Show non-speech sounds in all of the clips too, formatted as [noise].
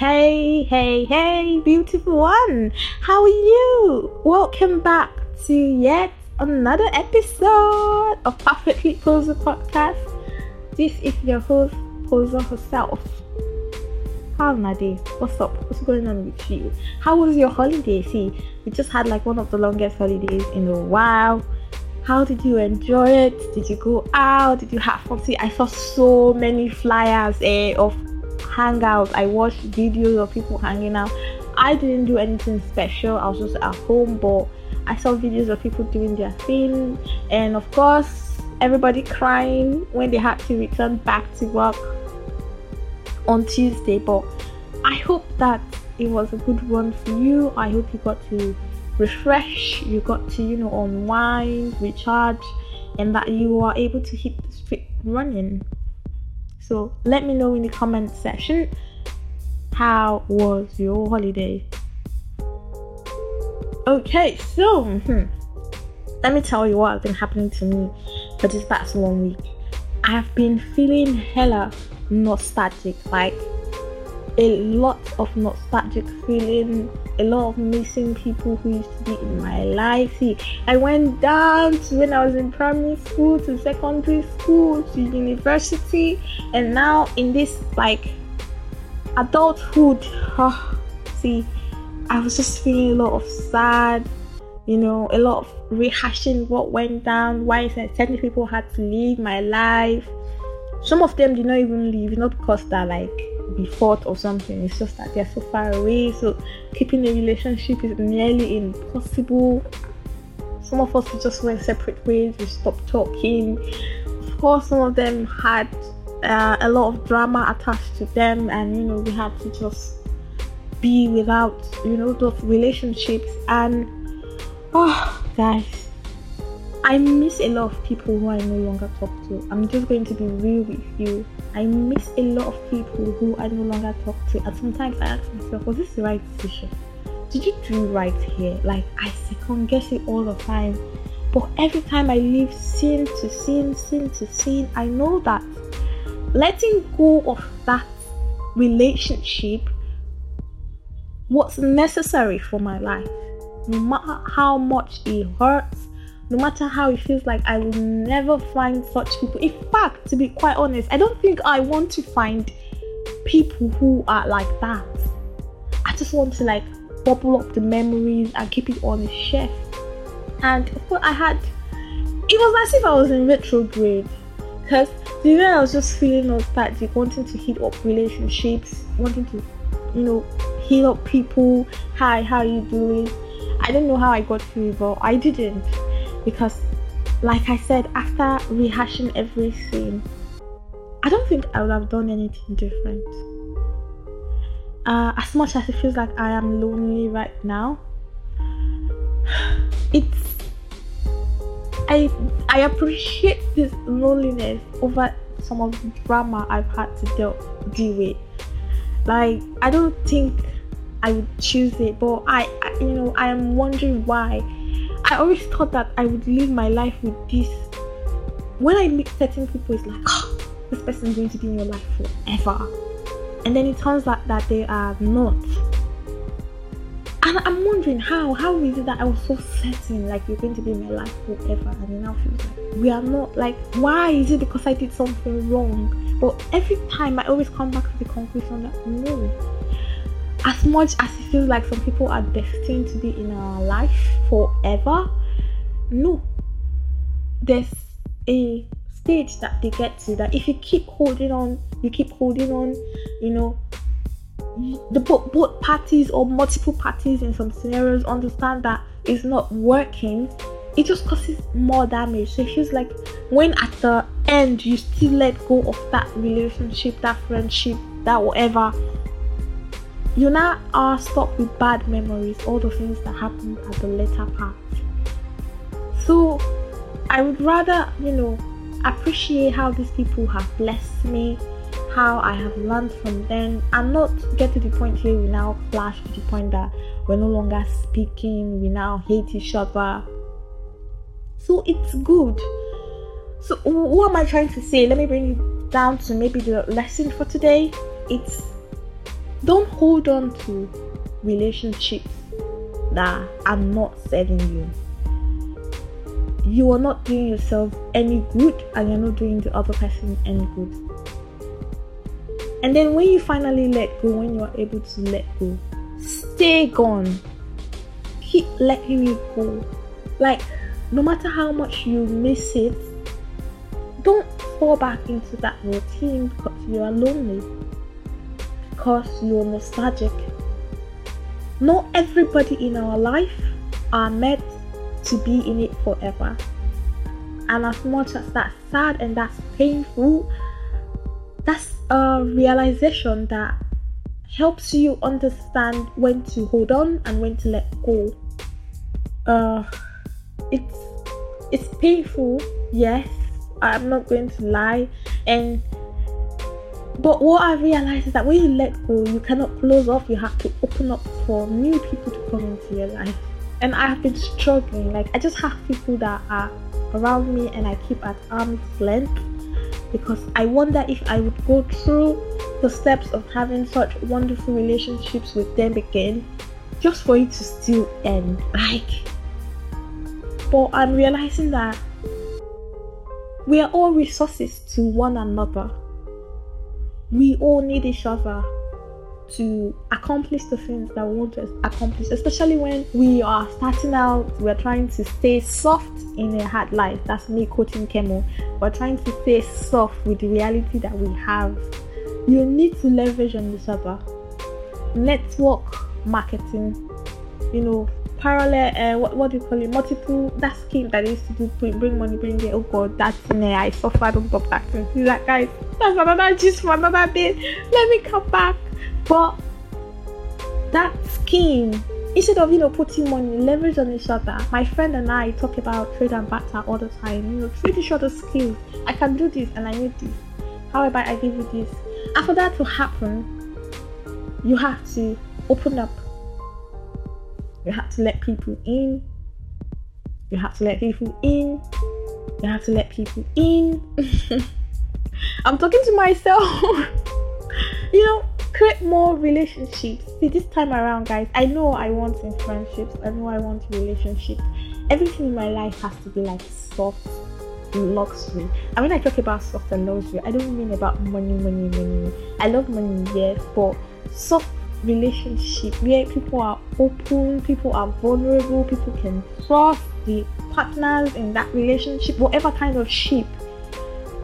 Hey, hey, hey, beautiful one. How are you? Welcome back to yet another episode of Perfectly Posa Podcast. This is your host, Posa herself. How's my day? What's up? What's going on with you? How was your holiday? See, we just had like one of the longest holidays in a while. How did you enjoy it? Did you go out? Did you have fun? See, I saw so many flyers eh, of hangouts. I watched videos of people hanging out. I didn't do anything special. I was just at home, but I saw videos of people doing their thing, and of course, everybody crying when they had to return back to work on Tuesday. But I hope that it was a good one for you. I hope you got to refresh, you got to, you know, unwind, recharge, and that you are able to hit the street running. So let me know in the comment section how was your holiday? Okay, so hmm, let me tell you what has been happening to me for this past one week. I have been feeling hella nostalgic, like a lot of nostalgic feeling, a lot of missing people who used to be in my life. See, I went down to when I was in primary school, to secondary school, to university, and now in this like adulthood. Oh, see, I was just feeling a lot of sad, you know, a lot of rehashing what went down, why certain people had to leave my life. Some of them did not even leave, not because they're like fought or something. It's just that they're so far away. So keeping a relationship is nearly impossible. Some of us just went separate ways. We stopped talking. Of course, some of them had uh, a lot of drama attached to them, and you know we had to just be without you know those relationships. And oh, guys, I miss a lot of people who I no longer talk to. I'm just going to be real with you. I miss a lot of people who I no longer talk to, and sometimes I ask myself, was this the right decision? Did you do right here? Like I second guess it all the time. But every time I leave scene to scene, scene to scene, I know that letting go of that relationship was necessary for my life. No matter how much it hurts, no matter how it feels like I will never find such people. In fact, to be quite honest, I don't think I want to find people who are like that. I just want to like bubble up the memories and keep it on the shelf. And of course, I had it was as if I was in retrograde because the way I was just feeling nostalgic, wanting to heat up relationships, wanting to, you know, heat up people. Hi, how are you doing? I don't know how I got through, but I didn't because like I said, after rehashing everything, I don't think I would have done anything different. Uh, as much as it feels like I am lonely right now, [sighs] it's I I appreciate this loneliness over some of the drama I've had to deal deal with. Like I don't think I would choose it, but I, I you know I am wondering why I always thought that I would live my life with this. When I meet certain people, it's like, oh, this person is going to be in your life forever. And then it turns out that they are not. And I'm wondering how, how is it that I was so certain like you're going to be in my life forever and it now feels like we are not like why is it because I did something wrong? But every time I always come back to the conclusion that no, as much as it feels like some people are destined to be in our life forever, no. There's a stage that they get to that if you keep holding on, you keep holding on, you know, the both, both parties or multiple parties in some scenarios understand that it's not working, it just causes more damage. So it feels like when at the end you still let go of that relationship, that friendship, that whatever, you now are stuck with bad memories, all the things that happened at the later part. So I would rather, you know, appreciate how these people have blessed me, how I have learned from them, and not get to the point here we now clash to the point that we're no longer speaking, we now hate each other. So it's good. So what am I trying to say? Let me bring it down to maybe the lesson for today. It's don't hold on to relationships that are not serving you. You are not doing yourself any good and you're not doing the other person any good. And then when you finally let go, when you are able to let go, stay gone. Keep letting it go. Like, no matter how much you miss it, don't fall back into that routine because you are lonely, because you're nostalgic. Not everybody in our life are meant to be in it forever. And as much as that's sad and that's painful, that's a realization that helps you understand when to hold on and when to let go. Uh, it's it's painful, yes. I'm not going to lie, and but what I realized is that when you let go, you cannot close off. You have to open up for new people to come into your life. And I have been struggling. Like I just have people that are around me, and I keep at arm's length because I wonder if I would go through the steps of having such wonderful relationships with them again just for it to still end. Like, but I'm realizing that we are all resources to one another. We all need each other to accomplish the things that we want to accomplish, especially when we are starting out, we're trying to stay soft in a hard life. That's me quoting Kemo. We're trying to stay soft with the reality that we have. You need to leverage on each other. Network marketing, you know, parallel, uh, what, what do you call it? Multiple, that scheme that used to do bring, bring money, bring it. Oh god, that's in there. I suffered on top that. He's like, guys, that's another gist for another day. Let me come back. But that scheme, instead of you know putting money, leverage on each other. My friend and I talk about trade and barter all the time. You know, trade each other skills. I can do this and I need this. However, I give you this. And for that to happen, you have to open up. You have to let people in. You have to let people in. You have to let people in. [laughs] I'm talking to myself. [laughs] you know, create more relationships. See, this time around, guys, I know I want in friendships, I know I want relationships. Everything in my life has to be like soft luxury. And when I talk about soft and luxury, I don't mean about money, money, money. I love money, yes, but soft relationship where people are open, people are vulnerable, people can trust the partners in that relationship, whatever kind of ship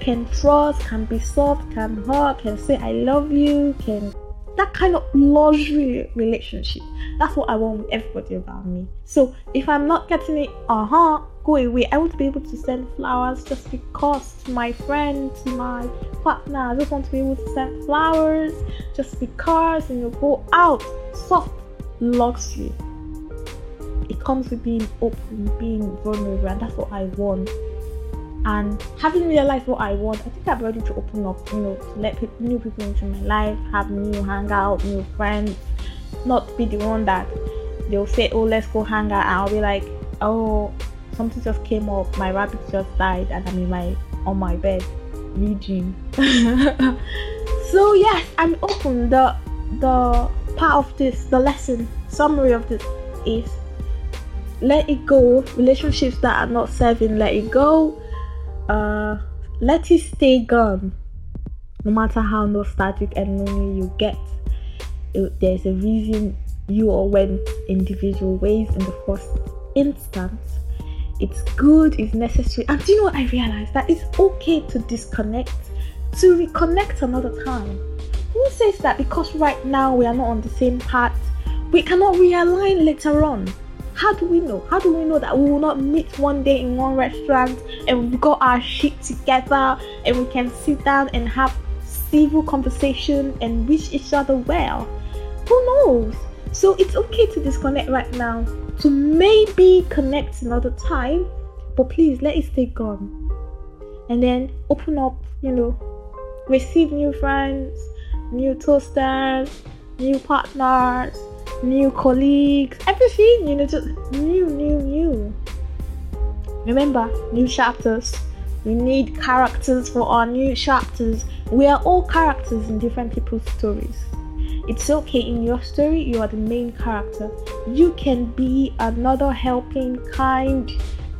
can trust, can be soft, can hug, can say I love you, can that kind of luxury relationship. That's what I want with everybody around me. So if I'm not getting it, uh huh, go away. I want to be able to send flowers just because to my friend, to my partner. I just want to be able to send flowers just because and you go out. Soft luxury. It comes with being open, being vulnerable, and that's what I want and having realized what I want, I think I'm ready to open up, you know, to let new people into my life, have new hangout, new friends, not be the one that they'll say, oh, let's go hang out, and I'll be like, oh, something just came up, my rabbit just died, and I'm in my on my bed reading. [laughs] so yes, I'm open. The the part of this, the lesson summary of this is let it go. Relationships that are not serving, let it go uh, let it stay gone. No matter how nostalgic and lonely you get, it, there's a reason you all went individual ways in the first instance. It's good, it's necessary. And do you know what I realized? That it's okay to disconnect, to reconnect another time. Who says that because right now we are not on the same path, we cannot realign later on? How do we know? How do we know that we will not meet one day in one restaurant and we've got our shit together and we can sit down and have civil conversation and wish each other well? Who knows? So it's okay to disconnect right now, to maybe connect another time, but please let it stay gone. And then open up, you know, receive new friends, new toasters, new partners, new colleagues, everything, you know, just new, new, new. Remember, new chapters. We need characters for our new chapters. We are all characters in different people's stories. It's okay. In your story, you are the main character. You can be another helping, kind,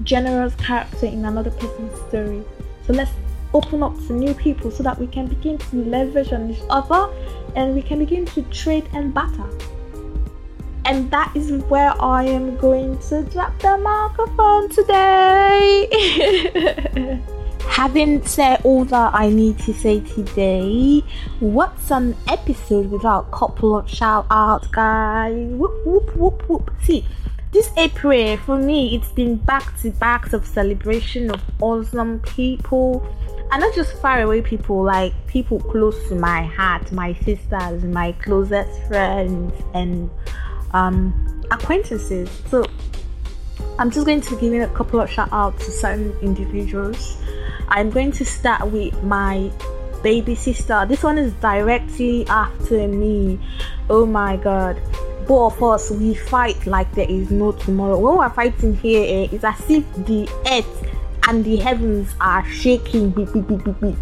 generous character in another person's story. So let's open up to new people so that we can begin to leverage on each other and we can begin to trade and barter. And that is where I am going to drop the microphone today. [laughs] Having said all that I need to say today, what's an episode without couple of shout outs, guys? Whoop, whoop, whoop, whoop. See, this April for me, it's been back to backs of celebration of awesome people and not just far away people, like people close to my heart, my sisters, my closest friends, and um, acquaintances. So I'm just going to give you a couple of shout outs to certain individuals. I'm going to start with my baby sister. This one is directly after me. Oh my god. Both of us, we fight like there is no tomorrow. When we're fighting here, eh, it's as if the earth and the heavens are shaking. [laughs]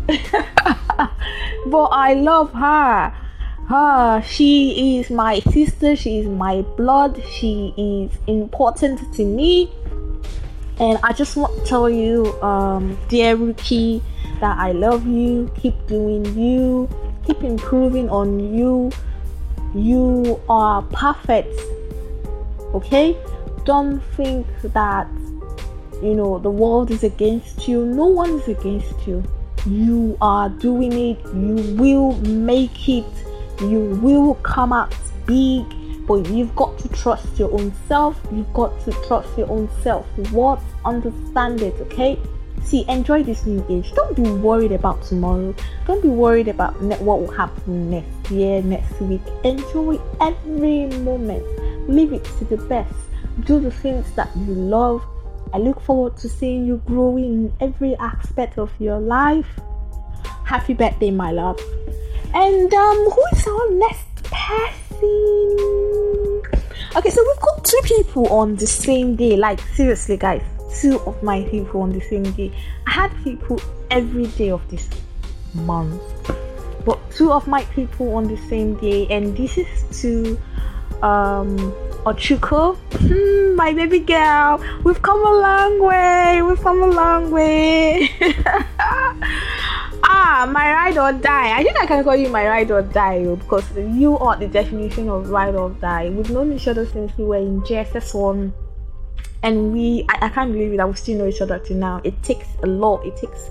But I love her. She is my sister. She is my blood. She is important to me and I just want to tell you, um, dear Rookie, that I love you. Keep doing you. Keep improving on you. You are perfect. Okay? Don't think that you know the world is against you. No one is against you. You are doing it. You will make it. You will come out big but you've got to trust your own self. You've got to trust your own self. What? Understand it okay? See enjoy this new age. Don't be worried about tomorrow. Don't be worried about what will happen next year next week. Enjoy every moment. Live it to the best. Do the things that you love. I look forward to seeing you growing in every aspect of your life. Happy birthday my love and um who is our next person? Okay so we've got two people on the same day. Like seriously guys two of my people on the same day. I had people every day of this month but two of my people on the same day. And this is to um Ochuko, hmm, my baby girl, we've come a long way. We've come a long way. [laughs] ah, my ride or die. I think I can call you my ride or die oh, because you are the definition of ride or die. We've known each other since we were in JSS1 and we I, I can't believe it that we still know each other till now. It takes a lot, it takes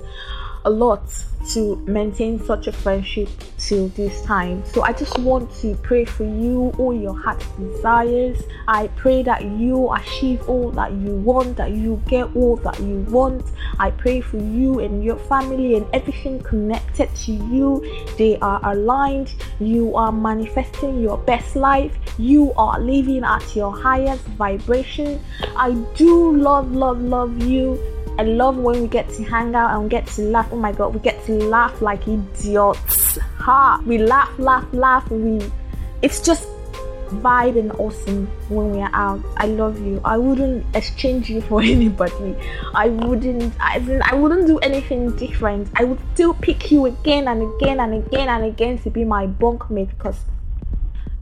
a lot to maintain such a friendship till this time. So I just want to pray for you, all your heart's desires. I pray that you achieve all that you want, that you get all that you want. I pray for you and your family and everything connected to you. They are aligned. You are manifesting your best life. You are living at your highest vibration. I do love, love, love you I love when we get to hang out and get to laugh. Oh my god, we get to laugh like idiots. Ha! We laugh, laugh, laugh. We it's just vibe and awesome when we are out. I love you. I wouldn't exchange you for [laughs] anybody. I wouldn't I, I wouldn't do anything different. I would still pick you again and again and again and again to be my bunkmate because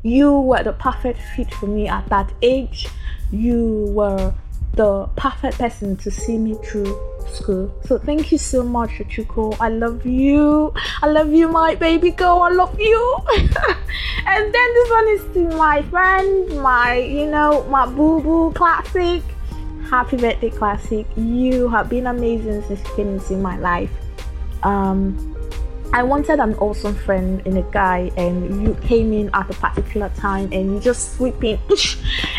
you were the perfect fit for me at that age. You were the perfect person to see me through school. So thank you so much, Chuko. I love you. I love you, my baby girl. I love you. [laughs] and then this one is to my friend, my you know, my boo boo classic. Happy birthday, classic. You have been amazing since you came into my life. Um, I wanted an awesome friend in a guy, and you came in at a particular time, and you just sweeping,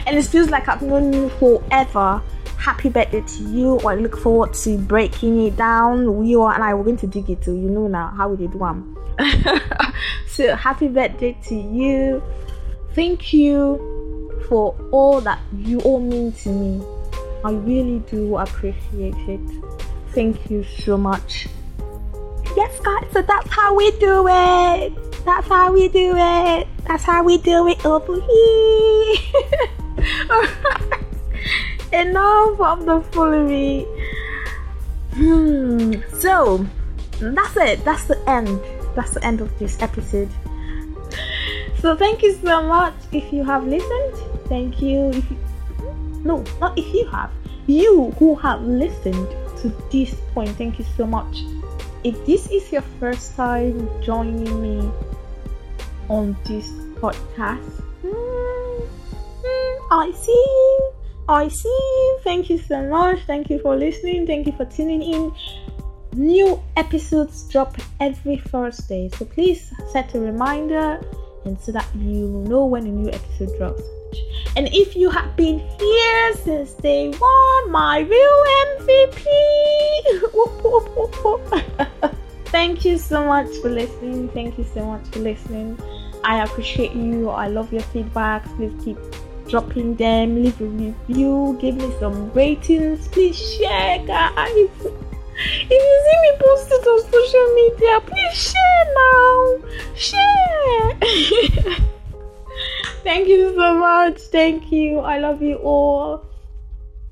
and it feels like I've known you forever. Happy birthday to you! I look forward to breaking it down. We are and I were going to dig it. You know now how we did one. so happy birthday to you! Thank you for all that you all mean to me. I really do appreciate it. Thank you so much yes, guys, so that's how we do it. That's how we do it. That's how we do it over here. [laughs] Enough of the foolery. Hmm. So, that's it. That's the end. That's the end of this episode. so thank you so much if you have listened. Thank you. If you, no, not if you have. You who have listened to this point, thank you so much. If this is your first time joining me on this podcast, mm, mm, I see. I see. Thank you so much. Thank you for listening. Thank you for tuning in. New episodes drop every Thursday, so please set a reminder and so that you know when a new episode drops. And if you have been here since day one, my real MVP. [laughs] Thank you so much for listening. Thank you so much for listening. I appreciate you. I love your feedback. Please keep dropping them. Leave a review. Give me some ratings. Please share, guys. If you see me post it on social media, please share now. Share. [laughs] Thank you so much. Thank you. I love you all.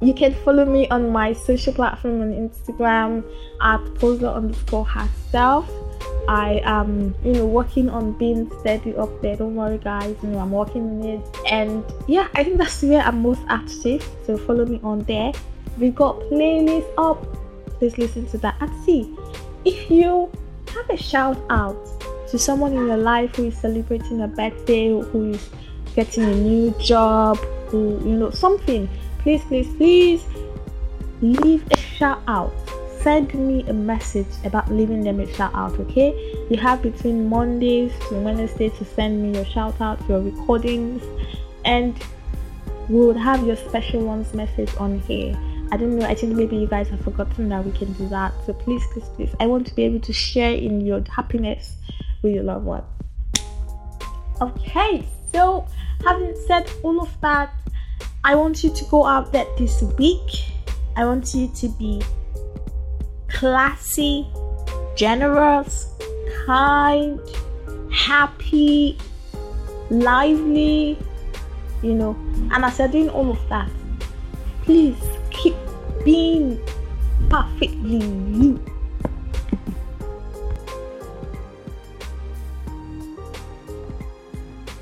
You can follow me on my social platform on Instagram at posa underscore herself. I am, you know, working on being steady up there. Don't worry, guys. You know, I'm working on it, and yeah, I think that's where I'm most active. So follow me on there. We've got playlists up please listen to that and see if you have a shout out to someone in your life who is celebrating a birthday, who is getting a new job, who you know something. Please, please, please leave a shout out. Send me a message about leaving them a shout out, okay? You have between Mondays to Wednesday to send me your shout out, your recordings, and we would have your special ones message on here. I don't know. I think maybe you guys have forgotten that we can do that. So please, please, please. I want to be able to share in your happiness with your loved one. Okay, so having said all of that, I want you to go out there this week. I want you to be classy, generous, kind, happy, lively, you know. And as you're doing all of that, please keep being perfectly you.